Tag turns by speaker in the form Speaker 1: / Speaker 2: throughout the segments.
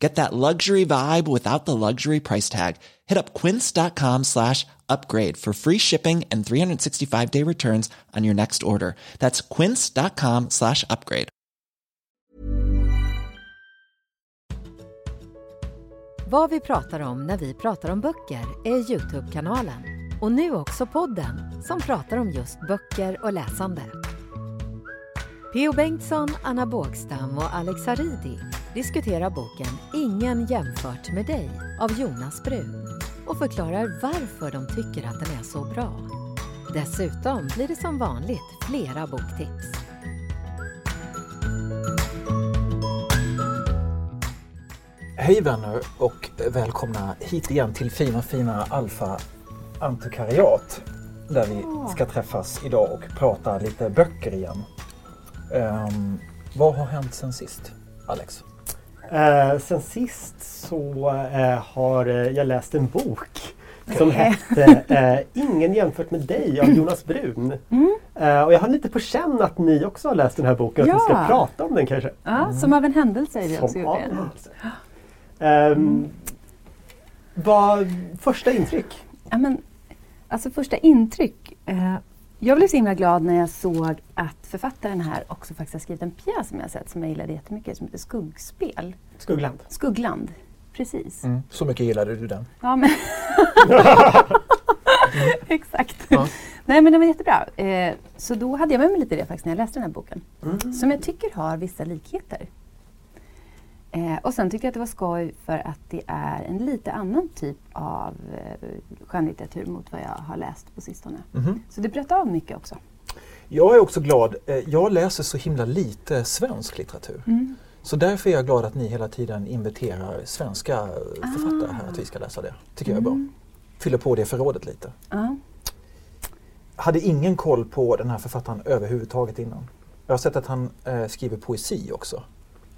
Speaker 1: Get that luxury vibe without the luxury price tag. Hit up quince.com slash upgrade for free shipping and 365 day returns on your next order. That's quince.com slash upgrade.
Speaker 2: Vad vi pratar om när vi pratar om böcker är Youtube-kanalen. Och nu också podden som pratar om just böcker och läsande. P.O. Bengtsson, Anna Bågstam och Alex Haridi diskuterar boken Ingen jämfört med dig av Jonas Brun och förklarar varför de tycker att den är så bra. Dessutom blir det som vanligt flera boktips.
Speaker 3: Hej vänner och välkomna hit igen till fina fina Alfa Antikariat där vi ska träffas idag och prata lite böcker igen. Um, vad har hänt sen sist, Alex?
Speaker 4: Eh, sen sist så eh, har eh, jag läst en bok som hette eh, Ingen jämfört med dig av Jonas Brun.
Speaker 5: Mm.
Speaker 4: Eh, och jag har lite på känn att ni också har läst den här boken, att vi ska
Speaker 5: Ja.
Speaker 4: prata om den kanske.
Speaker 5: Ja, Som av en händelse är vi också
Speaker 4: Som av
Speaker 5: det.
Speaker 4: en händelse. Ehm, Vad första intryck?
Speaker 5: Ja, men, alltså första intryck. Jag blev så himla glad när jag såg att författaren här också faktiskt har skrivit en pjäs som jag har sett som jag gillade jättemycket som heter Skuggspel.
Speaker 4: Skuggland.
Speaker 5: Skuggland, precis.
Speaker 3: Mm. Så mycket gillade du den?
Speaker 5: Ja, men Exakt.
Speaker 3: Ja.
Speaker 5: Nej men den var jättebra. Eh, så då hade jag med mig lite det faktiskt när jag läste den här boken.
Speaker 4: Mm.
Speaker 5: Som jag tycker har vissa likheter. Eh, och sen tyckte jag att det var skoj för att det är en lite annan typ av eh, skönlitteratur mot vad jag har läst på sistone.
Speaker 3: Mhm.
Speaker 5: Så det bröt av mycket också.
Speaker 3: Jag är också glad. Eh, Jag läser så himla lite svensk litteratur.
Speaker 5: Mm.
Speaker 3: Så därför är jag glad att ni hela tiden inviterar svenska eh, författare
Speaker 5: Ah.
Speaker 3: här att vi ska läsa det. tycker jag är bra.
Speaker 5: Mm.
Speaker 3: Fyller på det förrådet lite.
Speaker 5: Ja.
Speaker 3: Hade ingen koll på den här författaren överhuvudtaget innan. Jag har sett att han eh, skriver poesi också.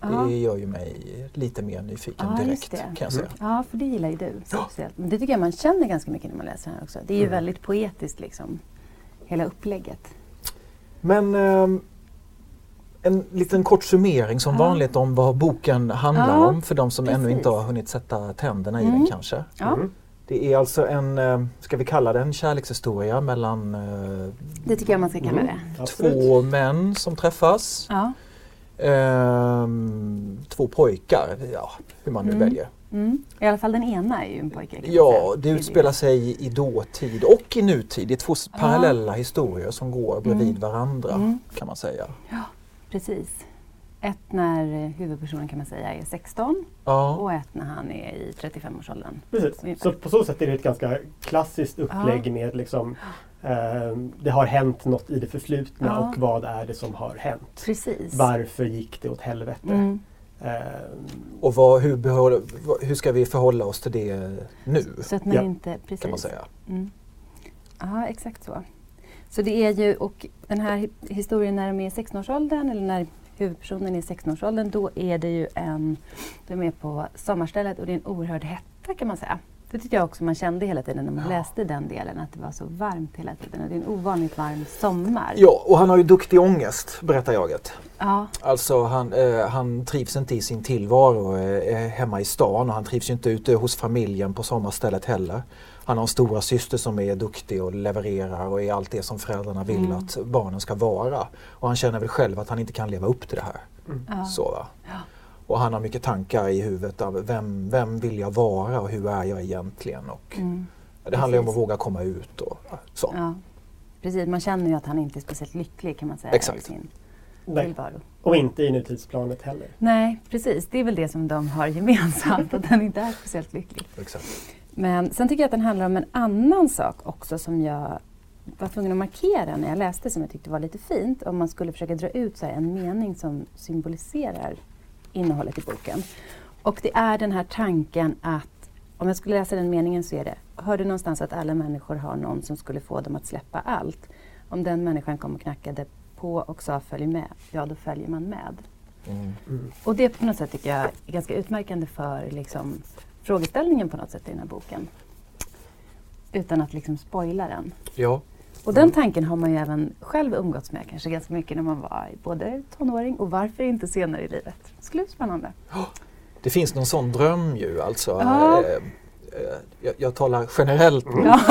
Speaker 5: Ja.
Speaker 3: Det gör ju mig lite mer nyfiken
Speaker 5: Ja,
Speaker 3: direkt kan jag säga.
Speaker 5: ja, för det gillar ju du. Speciellt. Men det tycker jag man känner ganska mycket när man läser den här också. Det är ju
Speaker 3: Mm.
Speaker 5: väldigt poetiskt liksom. Hela upplägget.
Speaker 3: Men ehm, en liten kort summering som
Speaker 5: Ja.
Speaker 3: vanligt om vad boken handlar
Speaker 5: Ja,
Speaker 3: om för de som ännu
Speaker 5: precis.
Speaker 3: inte har hunnit sätta tänderna i
Speaker 5: Mm.
Speaker 3: den kanske.
Speaker 5: Ja,
Speaker 4: Mm.
Speaker 3: Det är alltså en, eh, ska vi kalla det en kärlekshistoria mellan eh,
Speaker 5: det tycker jag man ska kalla
Speaker 4: Mm.
Speaker 5: det.
Speaker 4: Absolut.
Speaker 3: två män som träffas.
Speaker 5: Ja.
Speaker 3: Ehm, två pojkar, ja, hur man nu
Speaker 5: Mm.
Speaker 3: väljer.
Speaker 5: Mm. I alla fall den ena är ju en pojke.
Speaker 3: Ja, det utspelar sig i dåtid och i nutid. Det är två
Speaker 5: Ja.
Speaker 3: parallella historier som går bredvid
Speaker 5: Mm.
Speaker 3: varandra
Speaker 5: Mm.
Speaker 3: kan man säga.
Speaker 5: Precis. Ett när huvudpersonen kan man säga är 16
Speaker 3: Ja,
Speaker 5: och ett när han är i 35-årsåldern.
Speaker 4: Precis.
Speaker 5: Ungefär.
Speaker 4: Så på så sätt är det ett ganska klassiskt upplägg med liksom det har hänt något i det förflutna
Speaker 5: Ja.
Speaker 4: och vad är det som har hänt?
Speaker 5: Precis.
Speaker 4: Varför gick det åt helvete?
Speaker 5: Mm.
Speaker 4: Eh,
Speaker 3: och vad, hur, behåller, vad- hur ska vi förhålla oss till det nu?
Speaker 5: Så att man
Speaker 4: Ja,
Speaker 5: inte... Precis.
Speaker 3: Kan man säga.
Speaker 5: Mm. Ja, exakt så. Så det är ju, och den här hi- historien när de är i 16-årsåldern eller när huvudpersonen är i 16-årsåldern, då är det ju en, de är på sommarstället och det är en oerhörd hetta kan man säga. Det tyckte jag också man kände hela tiden när man läste den delen, att det var så varmt hela tiden. Och det är en ovanligt varm sommar.
Speaker 3: Ja, och han har ju duktig ångest, berättar jaget.
Speaker 5: Ja,
Speaker 3: Alltså han, eh, han trivs inte i sin tillvaro eh, hemma i stan och han trivs ju inte ute hos familjen på sommarstället heller. Han har en stora syster som är duktig och levererar och är allt det som föräldrarna vill
Speaker 5: Mm.
Speaker 3: att barnen ska vara. Och han känner väl själv att han inte kan leva upp till det här.
Speaker 5: ja.
Speaker 3: Så, va?
Speaker 5: Ja.
Speaker 3: Och han har mycket tankar i huvudet av vem, vem vill jag vara och hur är jag egentligen? Och
Speaker 5: Mm.
Speaker 3: det handlar ju om att våga komma ut och så.
Speaker 5: ja. Precis, man känner ju att han inte är speciellt lycklig kan man säga
Speaker 3: Exakt.
Speaker 5: i sin
Speaker 4: nej.
Speaker 5: tillvaro.
Speaker 4: Och inte i nutidsplanet heller.
Speaker 5: Nej, precis. Det är väl det som de har gemensamt, att han inte är speciellt lycklig.
Speaker 3: Exakt.
Speaker 5: Men sen tycker jag att den handlar om en annan sak också som jag var tvungen att markera när jag läste som jag tyckte var lite fint. Om man skulle försöka dra ut så här en mening som symboliserar innehållet i boken. Och det är den här tanken att, om jag skulle läsa den meningen så är det, hör du någonstans att alla människor har någon som skulle få dem att släppa allt? Om den människan kom och knackade på och sa följ med, ja då följer man med.
Speaker 3: Mm.
Speaker 5: Och det på något sätt tycker jag är ganska utmärkande för liksom, frågeställningen på något sätt i den här boken. Utan att liksom spoila den.
Speaker 3: Ja.
Speaker 5: Och den tanken har man ju även själv umgåtts med kanske ganska mycket när man var både tonåring och varför inte senare i livet. Det skulle bli spännande.
Speaker 3: Det finns någon sån dröm ju alltså.
Speaker 5: Ja.
Speaker 3: Eh, eh, jag, jag talar generellt.
Speaker 5: Ja.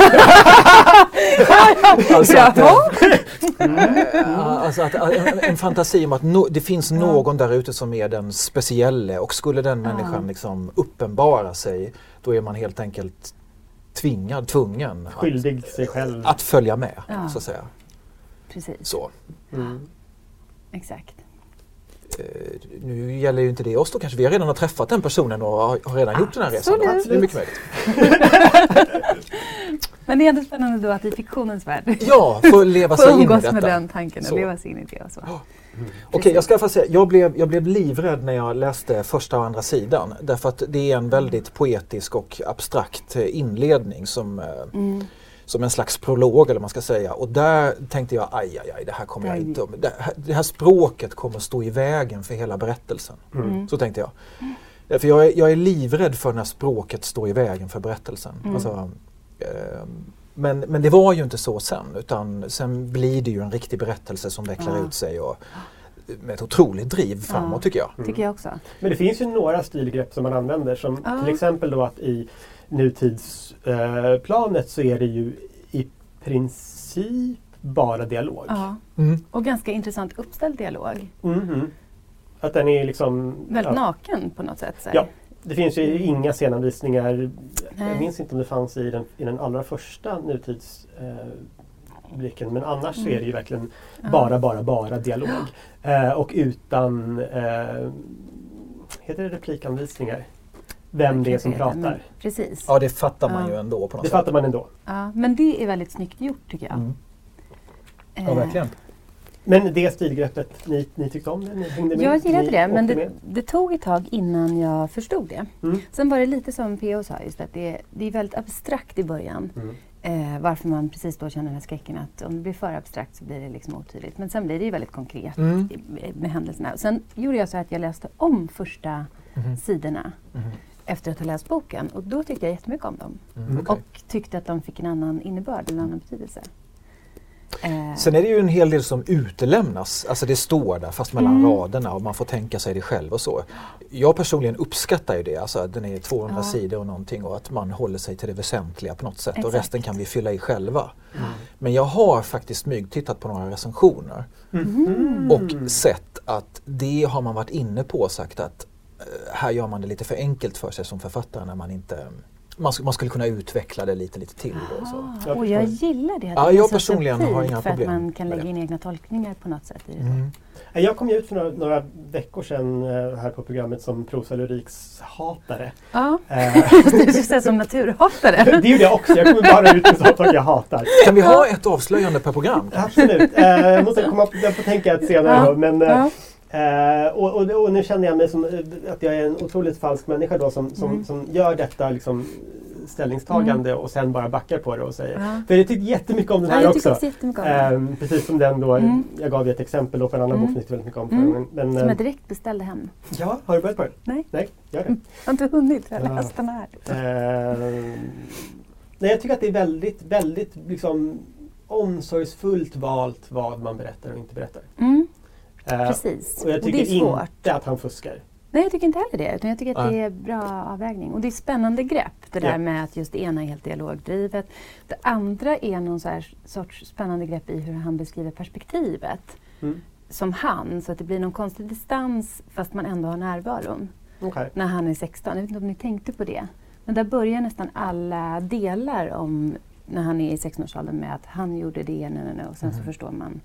Speaker 3: Alltså att, eh, alltså att, en, en fantasi om att no, det finns någon där ute som är den specielle och skulle den människan liksom uppenbara sig då är man helt enkelt tvingad, tvungen att,
Speaker 4: Skyldig sig själv.
Speaker 3: att följa med.
Speaker 5: Ja.
Speaker 3: Så att säga.
Speaker 5: Precis,
Speaker 3: Så.
Speaker 4: Mm.
Speaker 5: exakt.
Speaker 3: Eh, nu gäller ju inte det oss då kanske. Vi har redan har träffat den personen och har, har redan gjort den här resan.
Speaker 5: Absolut.
Speaker 3: Det är mycket möjligt.
Speaker 5: Men det är ändå spännande då att i fiktionens värld
Speaker 3: Ja, få leva sig in i detta.
Speaker 5: med den tanken och
Speaker 3: Så.
Speaker 5: leva sig in i det. Och så.
Speaker 3: Okej, jag ska få säga, jag blev, jag blev livrädd när jag läste första och andra sidan. Därför att det är en väldigt poetisk och abstrakt eh, inledning som, eh,
Speaker 5: Mm.
Speaker 3: som en slags prolog eller vad man ska säga. Och där tänkte jag, aj, aj, aj, det här kommer jag inte... Det här, det här språket kommer stå i vägen för hela berättelsen.
Speaker 5: Mm.
Speaker 3: Så tänkte jag. Eh, För jag är, jag är livrädd för när språket står i vägen för berättelsen.
Speaker 5: Mm.
Speaker 3: Alltså, eh, men, men det var ju inte så sen utan sen blir det ju en riktig berättelse som vecklar
Speaker 5: Ja.
Speaker 3: ut sig och med ett otroligt driv framåt
Speaker 5: Ja.
Speaker 3: tycker jag.
Speaker 5: Tycker jag också.
Speaker 4: Men det finns ju några stilgrepp som man använder. Som
Speaker 5: Ja.
Speaker 4: till exempel då att i nutidsplanet eh, så är det ju i princip bara dialog.
Speaker 5: Ja.
Speaker 3: Mm.
Speaker 5: Och ganska intressant uppställd dialog.
Speaker 4: Mhm. Att den är liksom...
Speaker 5: Väldigt
Speaker 4: ja.
Speaker 5: naken på något sätt. Så.
Speaker 4: Ja. Det finns ju inga scenanvisningar.
Speaker 5: Nej.
Speaker 4: Jag minns inte om det fanns i den, i den allra första nutidsblicken. Eh, men annars så är det ju verkligen
Speaker 5: Ja.
Speaker 4: bara, bara, bara dialog. Eh, och utan, eh, heter det replikanvisningar? Vem det är som
Speaker 5: inte, men
Speaker 4: pratar.
Speaker 5: Precis.
Speaker 3: Ja, det fattar man
Speaker 5: Ja.
Speaker 3: ju ändå på något
Speaker 4: Det
Speaker 3: sätt.
Speaker 4: fattar man ändå.
Speaker 5: Ja, men det är väldigt snyggt gjort tycker jag.
Speaker 3: Mm.
Speaker 5: Eh,
Speaker 3: Ja, verkligen.
Speaker 4: Men det stilgreppet, ni, ni tyckte om det? Ni hängde med?
Speaker 5: Jag gillade
Speaker 4: ni
Speaker 5: det, men det, det tog ett tag innan jag förstod det.
Speaker 4: Mm.
Speaker 5: Sen var det lite som P.O. sa, just att det, det är väldigt abstrakt i början.
Speaker 4: Mm.
Speaker 5: Eh, varför man precis då känner den här skräcken att om det blir för abstrakt så blir det liksom otydligt. Men sen blir det ju väldigt konkret
Speaker 3: Mm.
Speaker 5: med händelserna. Sen gjorde jag så att jag läste om första
Speaker 3: Mhm.
Speaker 5: sidorna
Speaker 3: Mhm.
Speaker 5: efter att ha läst boken och då tyckte jag jättemycket om dem.
Speaker 3: Mm, okej.
Speaker 5: Och tyckte att de fick en annan innebörd, en annan betydelse. Eh,
Speaker 3: Sen är det ju en hel del som utelämnas. Alltså det står där fast mellan
Speaker 5: Mm.
Speaker 3: raderna och man får tänka sig det själv och så. Jag personligen uppskattar ju det. Alltså att den är 200
Speaker 5: Ja.
Speaker 3: sidor och någonting och att man håller sig till det väsentliga på något sätt och
Speaker 5: Exakt.
Speaker 3: resten kan vi fylla i själva. Men jag har faktiskt smygtittat på några recensioner
Speaker 5: Mm.
Speaker 3: och sett att det har man varit inne på och sagt att eh, här gör man det lite för enkelt för sig som författare när man inte man, man skulle kunna utveckla det lite, lite till. Och så.
Speaker 5: Ah,
Speaker 4: Jag
Speaker 5: och jag
Speaker 4: förstår.
Speaker 5: gillar det. att
Speaker 3: Ja,
Speaker 5: det
Speaker 3: jag personligen har inga
Speaker 5: för
Speaker 3: problem
Speaker 5: att man kan lägga in egna tolkningar på något sätt i det.
Speaker 3: Mm.
Speaker 4: Jag kom ju ut för några, några veckor sedan eh, här på programmet som prosa lyriks hatare.
Speaker 5: Ja, du skulle säga som naturhatare.
Speaker 4: det gjorde jag också. Jag kommer bara ut med sånt saker jag hatar.
Speaker 3: Kan vi ha ett avslöjande per program?
Speaker 4: Absolut. Eh, jag måste komma på, jag får tänka ett senare
Speaker 5: Ja.
Speaker 4: då. Men, eh,
Speaker 5: Ja.
Speaker 4: Eh, och, och, och nu känner jag mig som eh, att jag är en otroligt falsk människa då som, som,
Speaker 5: Mm.
Speaker 4: som gör detta liksom, ställningstagande och sen bara backar på det och säger.
Speaker 5: Ja.
Speaker 4: För jag tyckte jättemycket om den
Speaker 5: Ja,
Speaker 4: här
Speaker 5: tycker
Speaker 4: också. Eh, precis som den då,
Speaker 5: Mm.
Speaker 4: jag gav ju ett exempel på en annan
Speaker 5: Mm.
Speaker 4: bok som jag tyckte väldigt mycket om
Speaker 5: Mm.
Speaker 4: Men,
Speaker 5: Som
Speaker 4: eh,
Speaker 5: jag direkt beställde hem.
Speaker 4: ja, har du börjat på den?
Speaker 5: Nej.
Speaker 4: Nej, gör det.
Speaker 5: Jag har inte hunnit, jag har
Speaker 4: Ja.
Speaker 5: läst den här.
Speaker 4: Eh, nej, jag tycker att det är väldigt, väldigt liksom, omsorgsfullt valt vad man berättar och inte berättar.
Speaker 5: Mm,
Speaker 4: Eh,
Speaker 5: precis.
Speaker 4: och jag
Speaker 5: Och
Speaker 4: tycker
Speaker 5: det är svårt.
Speaker 4: inte att han fuskar.
Speaker 5: Nej, jag tycker inte heller det. Utan jag tycker att
Speaker 3: Nej.
Speaker 5: det är bra avvägning. Och det är spännande grepp. Det där
Speaker 4: Ja.
Speaker 5: med att just det ena är helt dialogdrivet. Det andra är någon sorts spännande grepp i hur han beskriver perspektivet.
Speaker 4: Mm.
Speaker 5: Som han, så att det blir någon konstig distans fast man ändå har närvaron.
Speaker 4: Okej.
Speaker 5: När han är 16. Jag vet inte om ni tänkte på det. Men där börjar nästan alla delar om när han är i 16-årsåldern med att han gjorde det nu, nu, nu, och sen så förstår man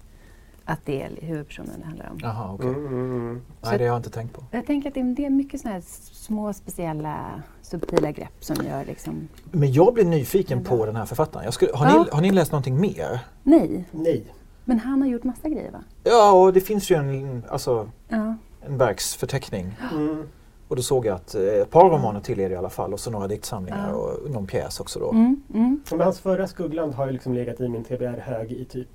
Speaker 5: att det är huvudpersonen det handlar om.
Speaker 3: Jaha, okej.
Speaker 4: Mm, mm, mm.
Speaker 3: Nej, det har jag inte tänkt på.
Speaker 5: Jag tänker att det är- mycket såna här små speciella subtila grepp som gör liksom...
Speaker 3: Men jag blir nyfiken på den här författaren. Jag skulle, har,
Speaker 5: Ja.
Speaker 3: ni, har ni läst någonting mer?
Speaker 5: Nej,
Speaker 4: Nej.
Speaker 5: men han har gjort massa grejer va?
Speaker 3: Ja, och det finns ju en, alltså,
Speaker 5: Ja.
Speaker 3: en verksförteckning.
Speaker 4: Mm.
Speaker 3: Och då såg jag att eh, ett par romaner till det i alla fall och så några diktsamlingar
Speaker 5: Ja.
Speaker 3: och någon pjäs också då.
Speaker 5: Mm, mm.
Speaker 4: Men hans förra Skuggland har ju liksom legat i min TBR-hög i typ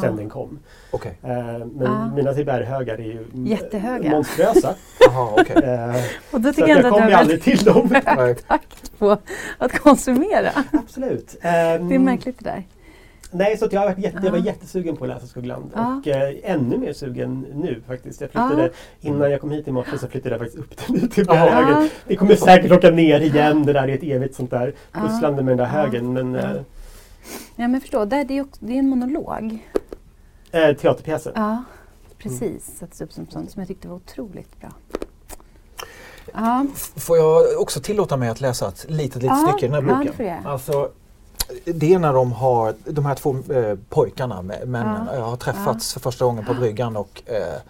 Speaker 4: sen den kom.
Speaker 3: Okej.
Speaker 4: Eh, men mina TBR-högar är ju
Speaker 5: Jättehöga.
Speaker 4: monstruösa.
Speaker 3: Jaha, okej.
Speaker 4: Eh,
Speaker 5: Och då
Speaker 4: så
Speaker 5: tycker
Speaker 4: att
Speaker 5: jag
Speaker 4: jag kommer aldrig till dem.
Speaker 5: Takt på att konsumera.
Speaker 4: Absolut.
Speaker 5: Det är
Speaker 4: Ehm,
Speaker 5: märkligt det där.
Speaker 4: Nej, så att jag, har varit jätte, jag var jättesugen på att läsa Skuggland.
Speaker 5: Ja.
Speaker 4: Och eh, ännu mer sugen nu faktiskt. Jag flyttade,
Speaker 5: Ja.
Speaker 4: Innan jag kom hit i morse så flyttade jag faktiskt upp den till högen.
Speaker 5: Ja.
Speaker 4: Det kommer säkert åka ner igen. Det där är ett evigt sånt där pusslande med den där högen. Men eh,
Speaker 5: Ja men där, det, är också, det är en monolog.
Speaker 4: eh, teaterpjäsen.
Speaker 5: Ja, precis. Sätts upp som sånt som jag tyckte var otroligt bra. Ja,
Speaker 3: Får jag också tillåta mig att läsa ett litet, litet
Speaker 5: Ja,
Speaker 3: stycke i den här
Speaker 5: ja,
Speaker 3: boken?
Speaker 5: det får jag.
Speaker 3: Alltså, det är när de har, de här två eh, pojkarna, mä- männen,
Speaker 5: Ja.
Speaker 3: eh, har träffats för första gången på bryggan och eh,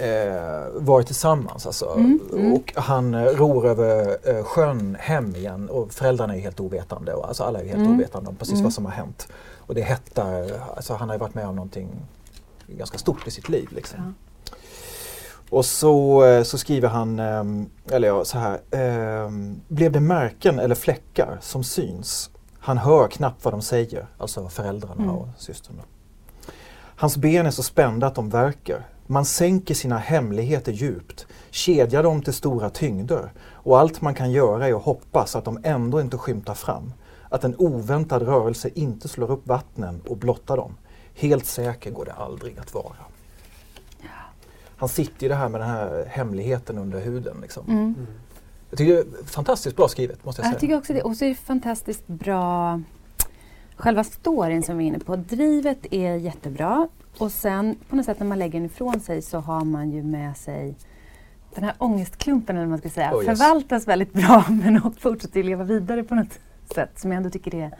Speaker 3: eh, varit tillsammans. Alltså.
Speaker 5: Mm, mm.
Speaker 3: Och han eh, ror över eh, sjön hem igen och föräldrarna är helt ovetande. Och, alltså alla är helt
Speaker 5: Mm.
Speaker 3: ovetande om precis
Speaker 5: Mm.
Speaker 3: vad som har hänt. Och det hettar, alltså han har ju varit med om någonting ganska stort i sitt liv. Liksom.
Speaker 5: Ja.
Speaker 3: Och så, eh, så skriver han, ehm, eller ja, så här. Blev det märken eller fläckar som syns? Han hör knappt vad de säger, alltså föräldrarna
Speaker 5: Mm.
Speaker 3: och systern. då. Hans ben är så spända att de verkar. Man sänker sina hemligheter djupt, kedjar dem till stora tyngder och allt man kan göra är att hoppas att de ändå inte skymtar fram. Att en oväntad rörelse inte slår upp vattnen och blottar dem. Helt säker går det aldrig att vara. Han sitter ju det här med den här hemligheten under huden. Liksom.
Speaker 5: Mm.
Speaker 3: Jag tycker det är fantastiskt bra skrivet måste jag
Speaker 5: Jag
Speaker 3: säga.
Speaker 5: tycker också det. Och så är det fantastiskt bra Själva storyn som vi är inne på, drivet är jättebra och sen på något sätt när man lägger den ifrån sig så har man ju med sig den här ångestklumpen eller man ska säga,
Speaker 3: Oh, yes.
Speaker 5: förvaltas väldigt bra men fortsätter leva vidare på något sätt som jag ändå tycker är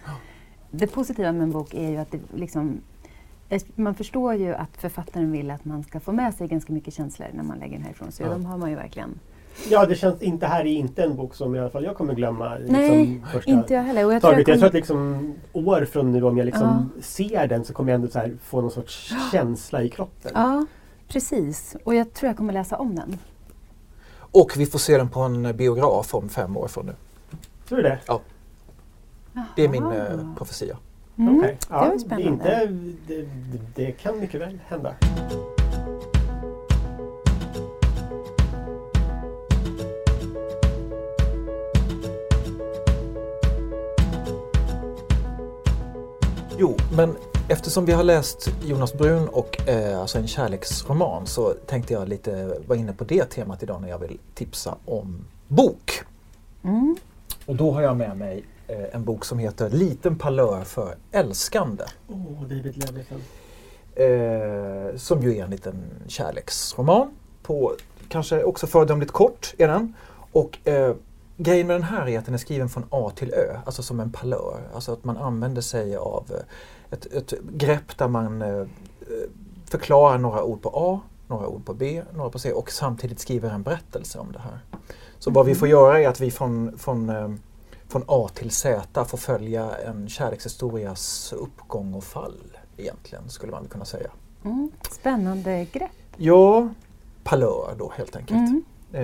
Speaker 5: Det positiva med en bok är ju att det liksom man förstår ju att författaren vill att man ska få med sig ganska mycket känslor när man lägger den här ifrån sig.
Speaker 3: Ja.
Speaker 5: De har man ju verkligen.
Speaker 4: Ja, det känns inte här är inte en bok som i alla fall jag kommer glömma. Liksom,
Speaker 5: Nej,
Speaker 4: första
Speaker 5: Inte jag heller. Och jag tror
Speaker 4: taget.
Speaker 5: jag
Speaker 4: Jag tror
Speaker 5: kommer-
Speaker 4: att liksom år från nu om jag liksom ser den så kommer jag ändå så här få någon sorts känsla i kroppen.
Speaker 5: Ja, precis. Och jag tror jag kommer läsa om den.
Speaker 3: Och vi får se den på en biograf om fem år från nu.
Speaker 4: Tror du det?
Speaker 3: Det är min eh, profetia.
Speaker 5: Mm.
Speaker 4: Okej.
Speaker 5: det var spännande.
Speaker 4: Inte, det, det kan mycket väl hända.
Speaker 3: Men eftersom vi har läst Jonas Brun och eh, alltså en kärleksroman så tänkte jag lite vara inne på det temat idag när jag vill tipsa om bok.
Speaker 5: Mm.
Speaker 3: Och då har jag med mig eh, en bok som heter Liten palör för älskande.
Speaker 4: Åh, David Levinson.
Speaker 3: Eh, som ju är en liten kärleksroman. På, kanske också föredömligt kort är den. Och eh, grejen med den här är att den är skriven från A till Ö, alltså som en palör. Alltså att man använder sig av eh, ett, ett grepp där man eh, förklarar några ord på A, några ord på B, några på C och samtidigt skriver en berättelse om det här. Så vad vi får göra är att vi från, från, eh, från A till Z får följa en kärlekshistorias uppgång och fall egentligen, skulle man kunna säga.
Speaker 5: Mm. Spännande grepp.
Speaker 3: Ja, palör då helt enkelt.
Speaker 5: Mm.
Speaker 3: Och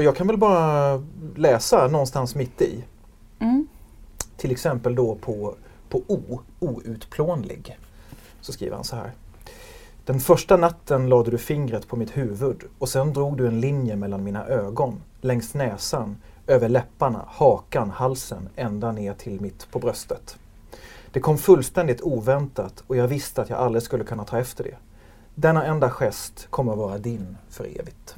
Speaker 3: jag kan väl bara läsa någonstans mitt i.
Speaker 5: Mm.
Speaker 3: Till exempel då på, på O, outplånlig. Så skriver han så här. Den första natten lade du fingret på mitt huvud och sen drog du en linje mellan mina ögon, längs näsan, över läpparna, hakan, halsen, ända ner till mitt på bröstet. Det kom fullständigt oväntat och jag visste att jag aldrig skulle kunna ta efter det. Denna enda gest kommer att vara din för evigt.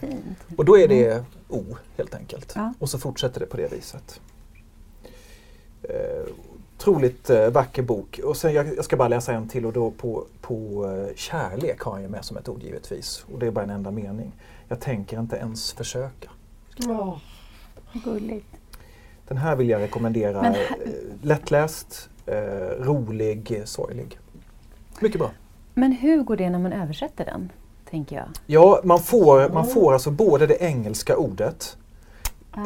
Speaker 5: Fint.
Speaker 3: Och då är det O helt enkelt.
Speaker 5: Ja.
Speaker 3: Och så fortsätter det på det viset. Eh, otroligt eh, vacker bok. Och sen, jag, jag ska bara läsa en till och då på, på eh, kärlek har jag ju med som ett ord givetvis. Och det är bara en enda mening. Jag tänker inte ens försöka.
Speaker 4: Ja.
Speaker 5: Gulligt.
Speaker 3: Den här vill jag rekommendera.
Speaker 5: Men
Speaker 3: eh, lättläst, eh, rolig, sorglig. Mycket bra.
Speaker 5: Men hur går det när man översätter den? Tänker jag.
Speaker 3: Ja, man får, man får alltså både det engelska ordet
Speaker 5: Ah.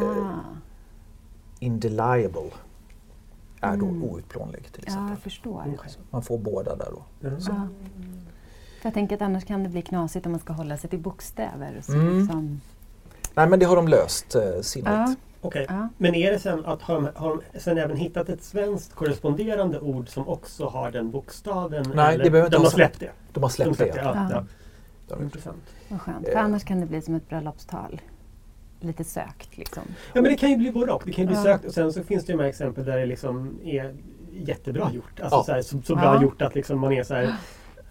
Speaker 3: indelible är då
Speaker 5: Mm.
Speaker 3: outplånlig till
Speaker 5: Ja,
Speaker 3: exempel.
Speaker 5: jag förstår.
Speaker 3: Så Man får båda där då.
Speaker 4: Mm.
Speaker 5: Ja. Jag tänker att annars kan det bli knasigt om man ska hålla sig till bokstäver. Så
Speaker 3: Mm.
Speaker 5: liksom,
Speaker 3: Nej men det har de löst eh, sinnigt.
Speaker 5: ja.
Speaker 4: Okej.
Speaker 5: Ja.
Speaker 4: Men är det sen att har de, har de sen även hittat ett svenskt korresponderande ord som också har den bokstaven?
Speaker 3: Nej,
Speaker 4: eller
Speaker 3: det behöver inte
Speaker 4: de
Speaker 3: ha
Speaker 4: har släppt det.
Speaker 3: De har
Speaker 4: De
Speaker 3: släppt
Speaker 4: släppt
Speaker 3: det.
Speaker 4: det. Ja,
Speaker 5: Ja.
Speaker 4: ja. Intressant.
Speaker 5: Vad skönt.
Speaker 3: Eh.
Speaker 5: För annars kan det bli som ett bröllopstal. Lite sökt liksom.
Speaker 4: Ja men det kan ju bli både och. Det kan ju bli
Speaker 5: Ja.
Speaker 4: sökt och sen så finns det ju de här exempel där det liksom är jättebra gjort. Alltså
Speaker 3: Ja.
Speaker 4: så, här, så, så
Speaker 5: Ja.
Speaker 4: bra gjort att liksom man är så här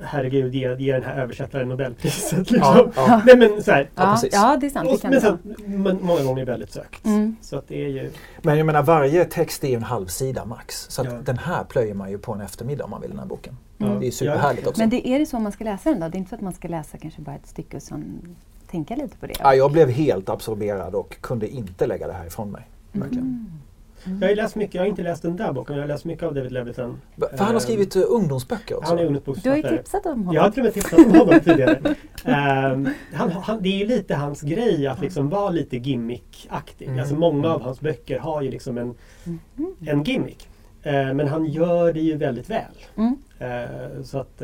Speaker 4: Herregud, ge, ge den här översättaren Nobelpriset. Liksom.
Speaker 3: ja.
Speaker 4: Nej men så här.
Speaker 3: Ja,
Speaker 5: Ja,
Speaker 3: precis.
Speaker 5: ja det är sant. Det
Speaker 4: Och,
Speaker 5: kan
Speaker 4: men
Speaker 5: det
Speaker 4: sen, men många gånger väldigt sökt.
Speaker 5: Mm.
Speaker 4: Så att det är ju...
Speaker 3: Men jag menar varje text är ju en halv sida max. Så att
Speaker 4: Ja.
Speaker 3: den här plöjer man ju på en eftermiddag om man vill den här boken.
Speaker 5: Mm.
Speaker 3: Det är superhärligt också.
Speaker 5: Men det, är det så man ska läsa den då? Det är inte så att man ska läsa kanske bara ett stycke och sen tänka lite på det?
Speaker 3: Ja, jag blev helt absorberad och kunde inte lägga det här ifrån mig. Verkligen.
Speaker 5: Mm.
Speaker 4: Jag har läst mycket, jag har inte läst den där boken, men jag har läst mycket av David Levitan.
Speaker 3: För han har
Speaker 4: Ehm,
Speaker 3: skrivit uh, ungdomsböcker också.
Speaker 4: Han är
Speaker 5: Du har ju
Speaker 4: ungdomsboksförfattare.
Speaker 5: tipsat om honom.
Speaker 4: Jag har till och med tipsat om honom tidigare. Ehm, han, han, det är ju lite hans grej att liksom vara lite gimmickaktig.
Speaker 3: Mm.
Speaker 4: Alltså många av hans böcker har ju liksom en,
Speaker 5: Mhm.
Speaker 4: en gimmick. Ehm, men han gör det ju väldigt väl.
Speaker 5: Mm.
Speaker 4: Ehm, så att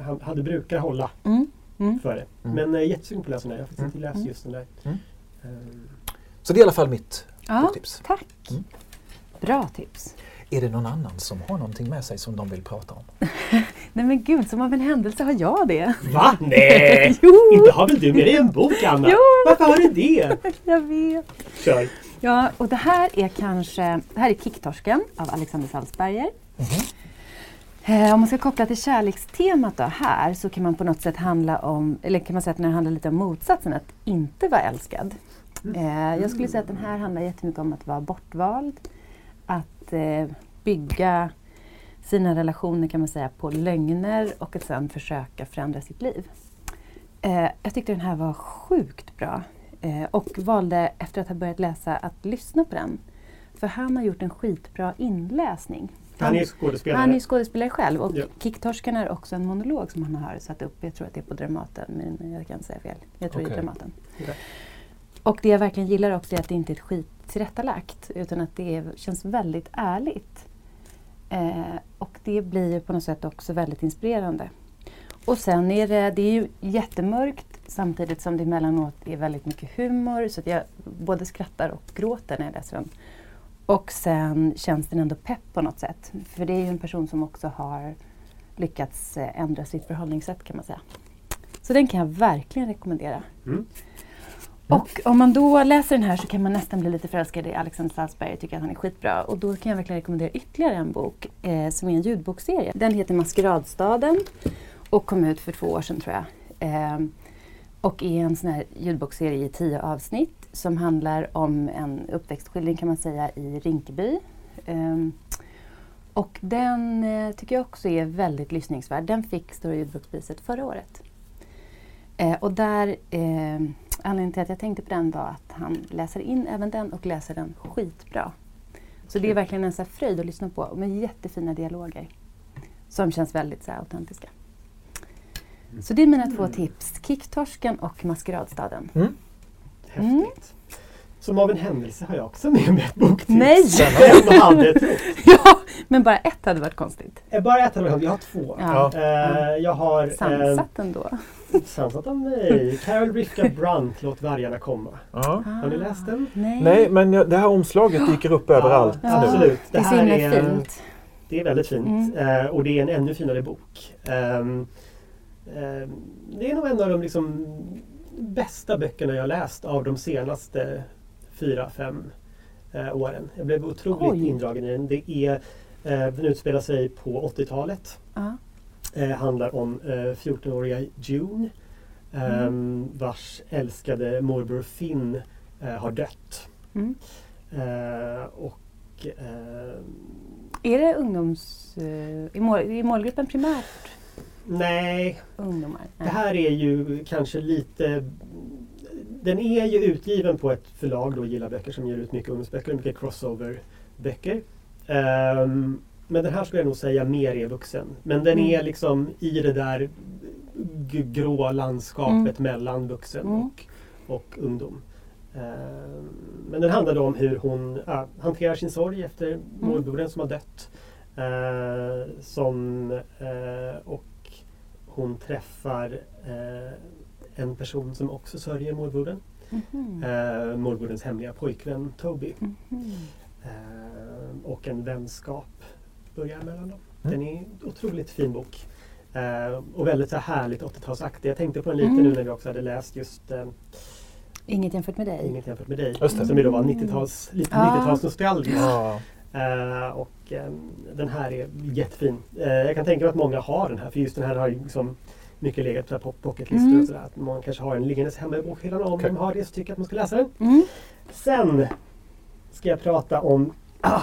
Speaker 4: han, han brukar hålla
Speaker 5: Mm. Mm.
Speaker 4: för det.
Speaker 3: Mm.
Speaker 4: Men jag är jättesugen på att läsa den där. Jag har faktiskt inte läst
Speaker 5: Mm.
Speaker 4: just den där.
Speaker 3: Mm. Så det är i alla fall mitt
Speaker 5: Ja,
Speaker 3: boktips.
Speaker 5: tack.
Speaker 3: Mm.
Speaker 5: Bra tips.
Speaker 3: Är det någon annan som har någonting med sig som de vill prata om?
Speaker 5: Nej men gud, som av en händelse har jag det.
Speaker 4: Va? Nej! Inte har väl du med dig en bok Anna?
Speaker 5: Jo.
Speaker 4: Varför har du det?
Speaker 5: Jag vet.
Speaker 4: Kör!
Speaker 5: Ja, och det här är kanske, det här är Kicktorsken av Alexander Salzberger. Eh, om man ska koppla till kärlekstemat då här så kan man på något sätt handla om, eller kan man säga att den här handlar lite om motsatsen, att inte vara älskad. Eh, jag skulle säga att den här handlar jättemycket om att vara bortvald, att eh, bygga sina relationer kan man säga på lögner och att sedan försöka förändra sitt liv. Eh, jag tyckte den här var sjukt bra eh, och valde efter att ha börjat läsa att lyssna på den. För han har gjort en skitbra inläsning.
Speaker 4: Han är skådespelare.
Speaker 5: Han är skådespelare själv och
Speaker 4: Ja.
Speaker 5: Kicktorsken är också en monolog som han har satt upp. Jag tror att det är på Dramaten, men jag kan säga fel. Jag tror det
Speaker 3: Okej.
Speaker 5: är Dramaten.
Speaker 4: Okej.
Speaker 5: Och det jag verkligen gillar också är att det inte är ett skit tillrättalagt utan att det är, känns väldigt ärligt. Eh, och det blir ju på något sätt också väldigt inspirerande. Och sen är det, det är ju jättemörkt samtidigt som det emellanåt är väldigt mycket humor så att jag både skrattar och gråter när jag läser den. Och sen känns den ändå pepp på något sätt. För det är ju en person som också har lyckats eh, ändra sitt förhållningssätt kan man säga. Så den kan jag verkligen rekommendera.
Speaker 4: Mm. Mm.
Speaker 5: Och om man då läser den här så kan man nästan bli lite förälskad i Alexander Salzberg och tycker att han är skitbra. Och då kan jag verkligen rekommendera ytterligare en bok eh, som är en ljudbokserie. Den heter Maskeradstaden och kom ut för två år sedan tror jag. Eh, och är en sån här ljudbokserie i tio avsnitt som handlar om en uppväxtskildring kan man säga i Rinkeby. Eh, och den eh, tycker jag också är väldigt lyssningsvärd. Den fick Stora ljudbokspriset förra året. Eh, och där, eh, anledningen till att jag tänkte på den var att han läser in även den och läser den skitbra. Så det är verkligen en så fröjd att lyssna på med jättefina dialoger. Som känns väldigt så autentiska. Så det är mina två tips. Kicktorsken och Maskeradstaden.
Speaker 3: Mm.
Speaker 4: Häftigt. Som av en händelse har jag också med mig ett boktips.
Speaker 5: Nej!
Speaker 4: Hade trott?
Speaker 5: ja, men bara ett hade varit konstigt.
Speaker 4: Eh, Bara ett hade jag Jag har två.
Speaker 5: Ja.
Speaker 4: Eh, jag har eh,
Speaker 5: Sansat ändå.
Speaker 4: sansat av mig. Carol Rifka Brunt, Låt vargarna komma.
Speaker 3: Ja.
Speaker 4: Har ni läst den?
Speaker 5: Nej.
Speaker 3: Nej, men jag- det här omslaget dyker upp överallt
Speaker 4: Ja,
Speaker 3: nu.
Speaker 4: absolut.
Speaker 5: Det är så
Speaker 4: här
Speaker 5: himla
Speaker 4: är,
Speaker 5: fint.
Speaker 4: det är väldigt fint.
Speaker 5: Mm.
Speaker 4: Eh, och det är en ännu finare bok. Ehm, det är nog en av de liksom bästa böckerna jag har läst av de senaste fyra, fem eh, åren. Jag blev otroligt
Speaker 5: Oj.
Speaker 4: indragen i den. Det är, eh, den utspelar sig på 80-talet.
Speaker 5: Ja.
Speaker 4: Eh, handlar om eh, 14-åriga June ehm, vars älskade morbror Finn eh, har dött.
Speaker 5: Mm.
Speaker 4: Eh, och ehm,
Speaker 5: Är det ungdoms... eh, är, mål, är målgruppen primärt
Speaker 4: nej,
Speaker 5: ungdomar?
Speaker 4: det här är ju kanske lite den är ju utgiven på ett förlag då, Gilla Böcker, som ger ut mycket ungdomsböcker mycket crossover-böcker. Ehm, men den här skulle jag nog säga mer är vuxen. Men den
Speaker 5: Mm.
Speaker 4: är liksom i det där grå landskapet mellan vuxen
Speaker 5: Mm.
Speaker 4: och, och ungdom. Ehm, men den handlar då om hur hon ja, hanterar sin sorg efter morbrodern som har dött. Eh, som, eh, och hon träffar eh, en person som också sörjer morbrodern.
Speaker 5: Mhm.
Speaker 4: Eh, morbrorns hemliga pojkvän Toby.
Speaker 5: Mhm.
Speaker 4: Eh, och en vänskap börjar mellan dem.
Speaker 3: Mm.
Speaker 4: Den är en otroligt fin bok. Eh, och väldigt så här härligt 80-talsaktig. Jag tänkte på den lite
Speaker 5: Mm.
Speaker 4: nu när vi också hade läst just eh,
Speaker 5: Inget jämfört med dig.
Speaker 4: Inget jämfört med dig.
Speaker 3: Just det.
Speaker 4: Som ju då var 90-tals, lite
Speaker 5: Ah.
Speaker 4: 90-talsnostalgisk.
Speaker 3: Ja.
Speaker 4: Eh, och eh, den här är jättefin. Eh, jag kan tänka mig att många har den här för just den här har ju liksom mycket legat på pocketlistor
Speaker 5: Mm.
Speaker 4: och sådär. Att man kanske har den liggandes hemma i bokhyllan om
Speaker 3: Okej.
Speaker 4: de har det så tycker jag att man ska läsa den.
Speaker 5: Mm.
Speaker 4: Sen ska jag prata om ah,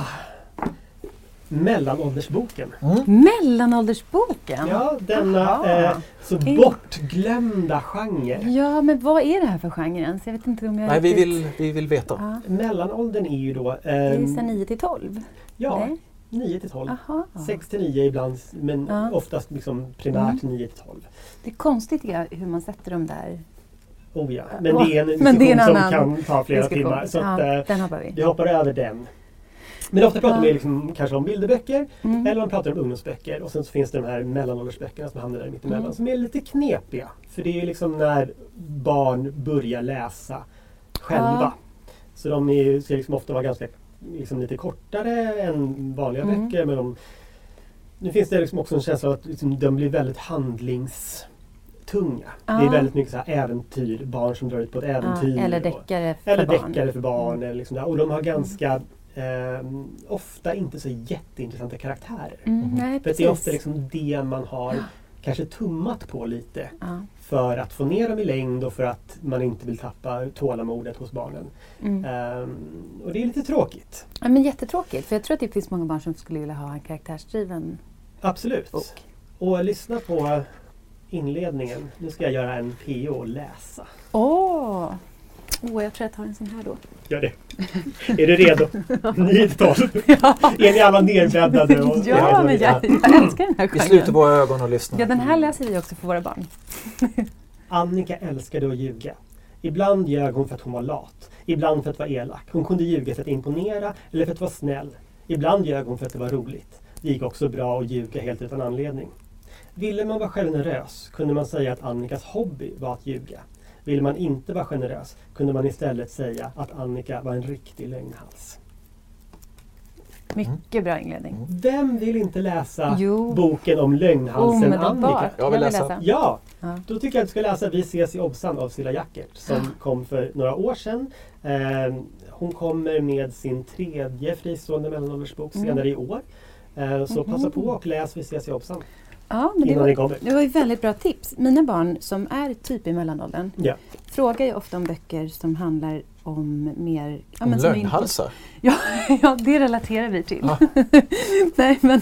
Speaker 4: Mellanåldersboken.
Speaker 3: Mm.
Speaker 5: Mellanåldersboken?
Speaker 4: Ja, denna eh, så bortglömda genre.
Speaker 5: Ja, men vad är det här för genre ens? Jag vet inte om jag
Speaker 3: Nej, vi vill, vi vill veta.
Speaker 5: Ja.
Speaker 4: Mellanåldern är ju då
Speaker 5: Det är
Speaker 4: eh,
Speaker 5: sen 9 till 12?
Speaker 4: ja,
Speaker 5: Nej?
Speaker 4: 9 till 12.
Speaker 5: Aha.
Speaker 4: 6 till 9 ibland men
Speaker 5: Ja.
Speaker 4: oftast liksom primärt 9 till 12.
Speaker 5: Det är konstigt tycker jag, hur man sätter dem där.
Speaker 4: Oh ja. Men det är en
Speaker 5: Men
Speaker 4: diskussion
Speaker 5: det är en
Speaker 4: som
Speaker 5: annan
Speaker 4: kan ta flera
Speaker 5: diskussion.
Speaker 4: timmar. Så att,
Speaker 5: ja,
Speaker 4: eh,
Speaker 5: den hoppar vi.
Speaker 4: vi hoppar över den. Men ofta pratar
Speaker 5: Ja.
Speaker 4: vi liksom, kanske om bilderböcker
Speaker 5: Mm.
Speaker 4: eller man pratar om ungdomsböcker och sen så finns det de här mellanåldersböckerna som hamnar där mittemellan
Speaker 5: Mm.
Speaker 4: som är lite knepiga. För det är ju liksom när barn börjar läsa själva.
Speaker 5: Ja.
Speaker 4: Så de är, ska liksom ofta vara ganska liksom lite kortare än vanliga
Speaker 5: Mm.
Speaker 4: böcker. Men de, nu finns det liksom också en känsla av att liksom, de blir väldigt handlingstunga. Det är väldigt mycket så här äventyr, barn som drar ut på ett äventyr.
Speaker 5: Ja, eller
Speaker 4: och-
Speaker 5: deckare för
Speaker 4: eller
Speaker 5: barn. Mm.
Speaker 4: deckare för barn. Eller liksom där. Och de har ganska ehm, ofta inte så jätteintressanta karaktärer.
Speaker 5: Mm,
Speaker 3: Mhm.
Speaker 5: nej,
Speaker 4: För det är ofta liksom det man har kanske tummat på lite
Speaker 5: ja.
Speaker 4: För att få ner dem i längd och för att man inte vill tappa tålamodet hos barnen.
Speaker 5: Mm.
Speaker 4: Ehm, och det är lite tråkigt.
Speaker 5: ja, men jättetråkigt. För jag tror att det finns många barn som skulle vilja ha en karaktärsdriven
Speaker 4: Absolut.
Speaker 5: bok.
Speaker 4: Och lyssna på inledningen. Nu ska jag göra en PO och läsa.
Speaker 5: Åh! Åh, jag tror jag tar en sån här då.
Speaker 4: Gör det. är du redo? 9 till 12. Är ni alla nerbäddade? Och,
Speaker 5: ja, men jag, jag älskar den här
Speaker 3: Vi sluter
Speaker 5: genren.
Speaker 3: våra ögon och lyssnar.
Speaker 5: Ja, den här läser vi också för våra barn.
Speaker 4: Annika älskade att ljuga. Ibland ljög hon för att hon var lat. Ibland för att vara elak. Hon kunde ljuga för att imponera eller för att vara snäll. Ibland ljög hon för att det var roligt. Det gick också bra att ljuga helt utan anledning. Ville man vara generös kunde man säga att Annikas hobby var att ljuga. Vill man inte vara generös kunde man istället säga att Annika var en riktig lögnhals.
Speaker 5: Mycket bra inledning.
Speaker 4: Vem vill inte läsa
Speaker 5: Jo.
Speaker 4: boken om lögnhalsen Annika?
Speaker 5: Omedelbart.
Speaker 3: Jag vill läsa.
Speaker 4: Ja,
Speaker 5: Ja.
Speaker 4: då tycker jag att du ska läsa Vi ses i Obsan av Silla Jackert som kom för några år sedan. Eh, hon kommer med sin tredje fristående mellanåldersbok
Speaker 5: Mm.
Speaker 4: senare i år. Eh, så
Speaker 5: Mhm.
Speaker 4: passa på och läs Vi ses i Obsan
Speaker 5: Ja, men det var, det var ju väldigt bra tips. Mina barn som är typ i mellanåldern
Speaker 4: Ja.
Speaker 5: frågar ju ofta om böcker som handlar om mer... Ja, men som inte-
Speaker 3: lögnhalsar.
Speaker 5: Ja, ja, det relaterar vi till.
Speaker 3: Ja.
Speaker 5: nej, men,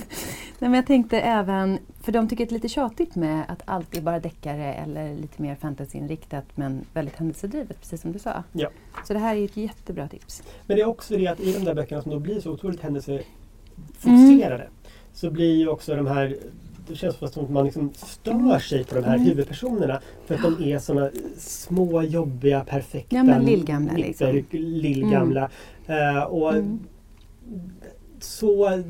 Speaker 5: nej, men jag tänkte även, för de tycker det är lite tjatigt med att allt är bara deckare eller lite mer fantasyinriktat men väldigt händelsedrivet, precis som du sa.
Speaker 4: Ja.
Speaker 5: Så det här är ett jättebra tips.
Speaker 4: Men det är också det att i de där böckerna som då blir så otroligt händelsefokuserade
Speaker 5: Mm.
Speaker 4: så blir ju också de här det känns som att man liksom stör sig på de här
Speaker 5: Mm.
Speaker 4: huvudpersonerna för att de är såna små, jobbiga, perfekta,
Speaker 5: Ja, men lillgamla liksom.
Speaker 4: lillgamla. Eh, och
Speaker 5: Mm.
Speaker 4: så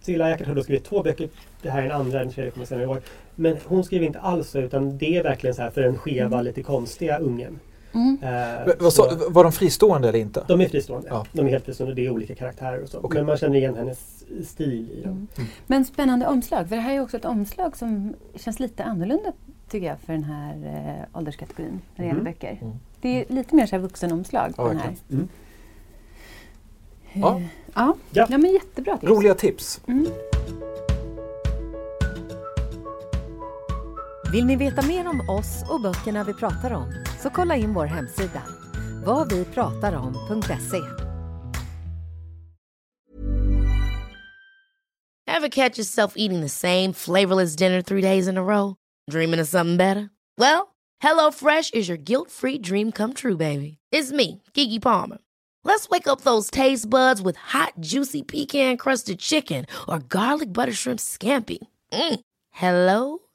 Speaker 4: Silla Jackert har då skrivit två böcker. Det här är den andra, den tredje kommer senare i år. Men hon skriver inte alls så utan det är verkligen så här för den skeva,
Speaker 5: Mm.
Speaker 4: lite konstiga ungen.
Speaker 5: Mm.
Speaker 4: Eh,
Speaker 3: Vad
Speaker 4: så-
Speaker 3: var de fristående eller inte?
Speaker 4: de är fristående.
Speaker 3: Ja.
Speaker 4: De är helt fristående. Det är olika karaktärer och så.
Speaker 3: Okej.
Speaker 4: Men man känner igen hennes stil i dem.
Speaker 5: Mm. Men spännande omslag, för det här är också ett omslag som känns lite annorlunda tycker jag för den här eh, ålderskategorin när det gäller
Speaker 4: Mm.
Speaker 5: böcker.
Speaker 3: Mm.
Speaker 5: Det är lite mer så här vuxenomslag på
Speaker 3: Ja,
Speaker 5: den här.
Speaker 4: Mm.
Speaker 3: Ja.
Speaker 5: Eh, ja.
Speaker 4: Ja.
Speaker 5: ja, men jättebra tips.
Speaker 3: Roliga tips.
Speaker 2: Vill ni veta mer om oss och böckerna vi pratar om så kolla in vår hemsida, vadvipratarom.se.
Speaker 6: Ever catch yourself eating the same flavorless dinner three days in a row? Dreaming of something better? Well, hello fresh is your guilt-free dream come true, baby. It's me, Gigi Palmer. Let's wake up those taste buds with hot, juicy pecan-crusted chicken or garlic butter shrimp scampi. Mm. Hello